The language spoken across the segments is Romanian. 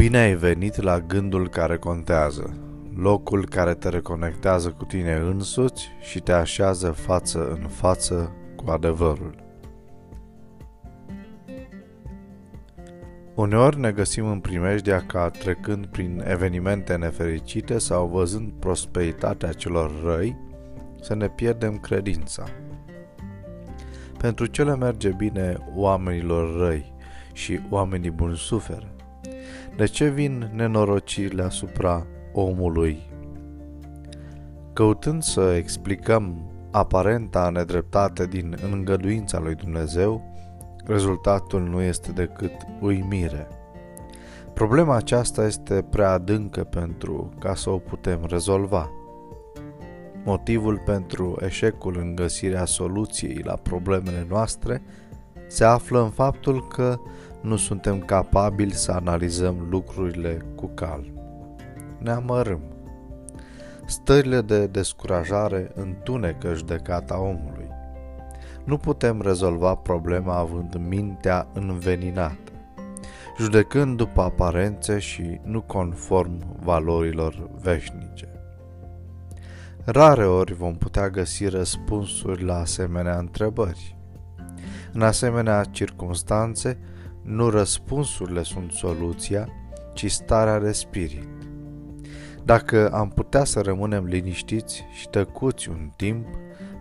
Bine ai venit la gândul care contează, locul care te reconectează cu tine însuți și te așează față în față cu adevărul. Uneori ne găsim în primejdea ca trecând prin evenimente nefericite sau văzând prosperitatea celor răi, să ne pierdem credința. Pentru ce le merge bine oamenilor răi și oamenii buni suferă? De ce vin nenorocirile asupra omului? Căutând să explicăm aparenta nedreptate din îngăduința lui Dumnezeu, rezultatul nu este decât uimire. Problema aceasta este prea adâncă pentru ca să o putem rezolva. Motivul pentru eșecul în găsirea soluției la problemele noastre se află în faptul că nu suntem capabili să analizăm lucrurile cu calm. Ne amărâm. Stările de descurajare întunecă judecata omului. Nu putem rezolva problema având mintea înveninată, judecând după aparențe și nu conform valorilor veșnice. Rare ori vom putea găsi răspunsuri la asemenea întrebări. În asemenea circunstanțe, nu răspunsurile sunt soluția, ci starea de spirit. Dacă am putea să rămânem liniștiți și tăcuți un timp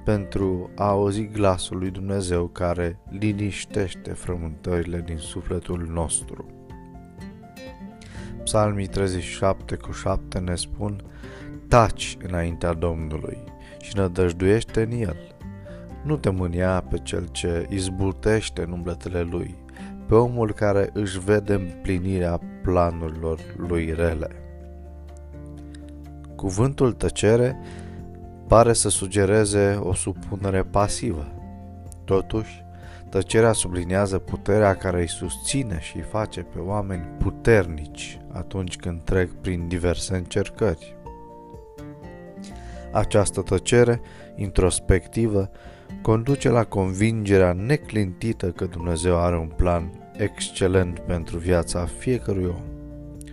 pentru a auzi glasul lui Dumnezeu care liniștește frământările din sufletul nostru. Psalmii 37 cu 7 ne spun Taci înaintea Domnului și nădăjduiește în El. Nu te mânia pe cel ce izbutește în umbletele lui, pe omul care își vede împlinirea planurilor lui rele. Cuvântul tăcere pare să sugereze o supunere pasivă. Totuși, tăcerea subliniază puterea care îi susține și îi face pe oameni puternici atunci când trec prin diverse încercări. Această tăcere introspectivă conduce la convingerea neclintită că Dumnezeu are un plan excelent pentru viața fiecărui om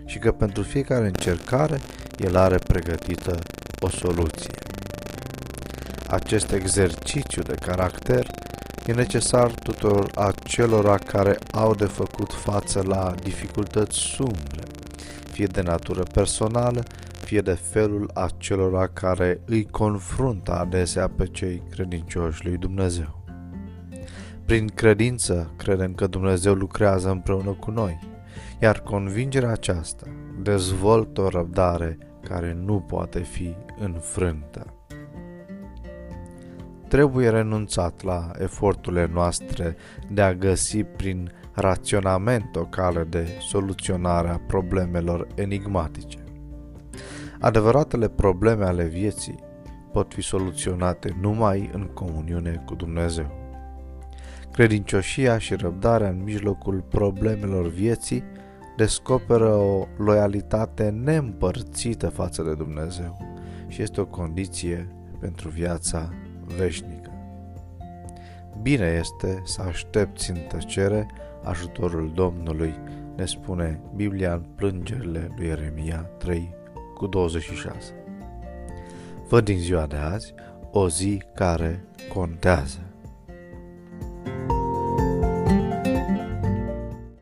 și că pentru fiecare încercare El are pregătită o soluție. Acest exercițiu de caracter e necesar tuturor acelora care au de făcut față la dificultăți sumbre, fie de natură personală, fie de felul acelora care îi confruntă adesea pe cei credincioși lui Dumnezeu. Prin credință credem că Dumnezeu lucrează împreună cu noi, iar convingerea aceasta dezvoltă o răbdare care nu poate fi înfrântă. Trebuie renunțat la eforturile noastre de a găsi prin raționament o cale de soluționare a problemelor enigmatice. Adevăratele probleme ale vieții pot fi soluționate numai în comuniune cu Dumnezeu. Credincioșia și răbdarea în mijlocul problemelor vieții descoperă o loialitate neîmpărțită față de Dumnezeu și este o condiție pentru viața veșnică. Bine este să aștepți în tăcere ajutorul Domnului, ne spune Biblia în plângerile lui Ieremia 3 cu 26. Văd din ziua de azi o zi care contează.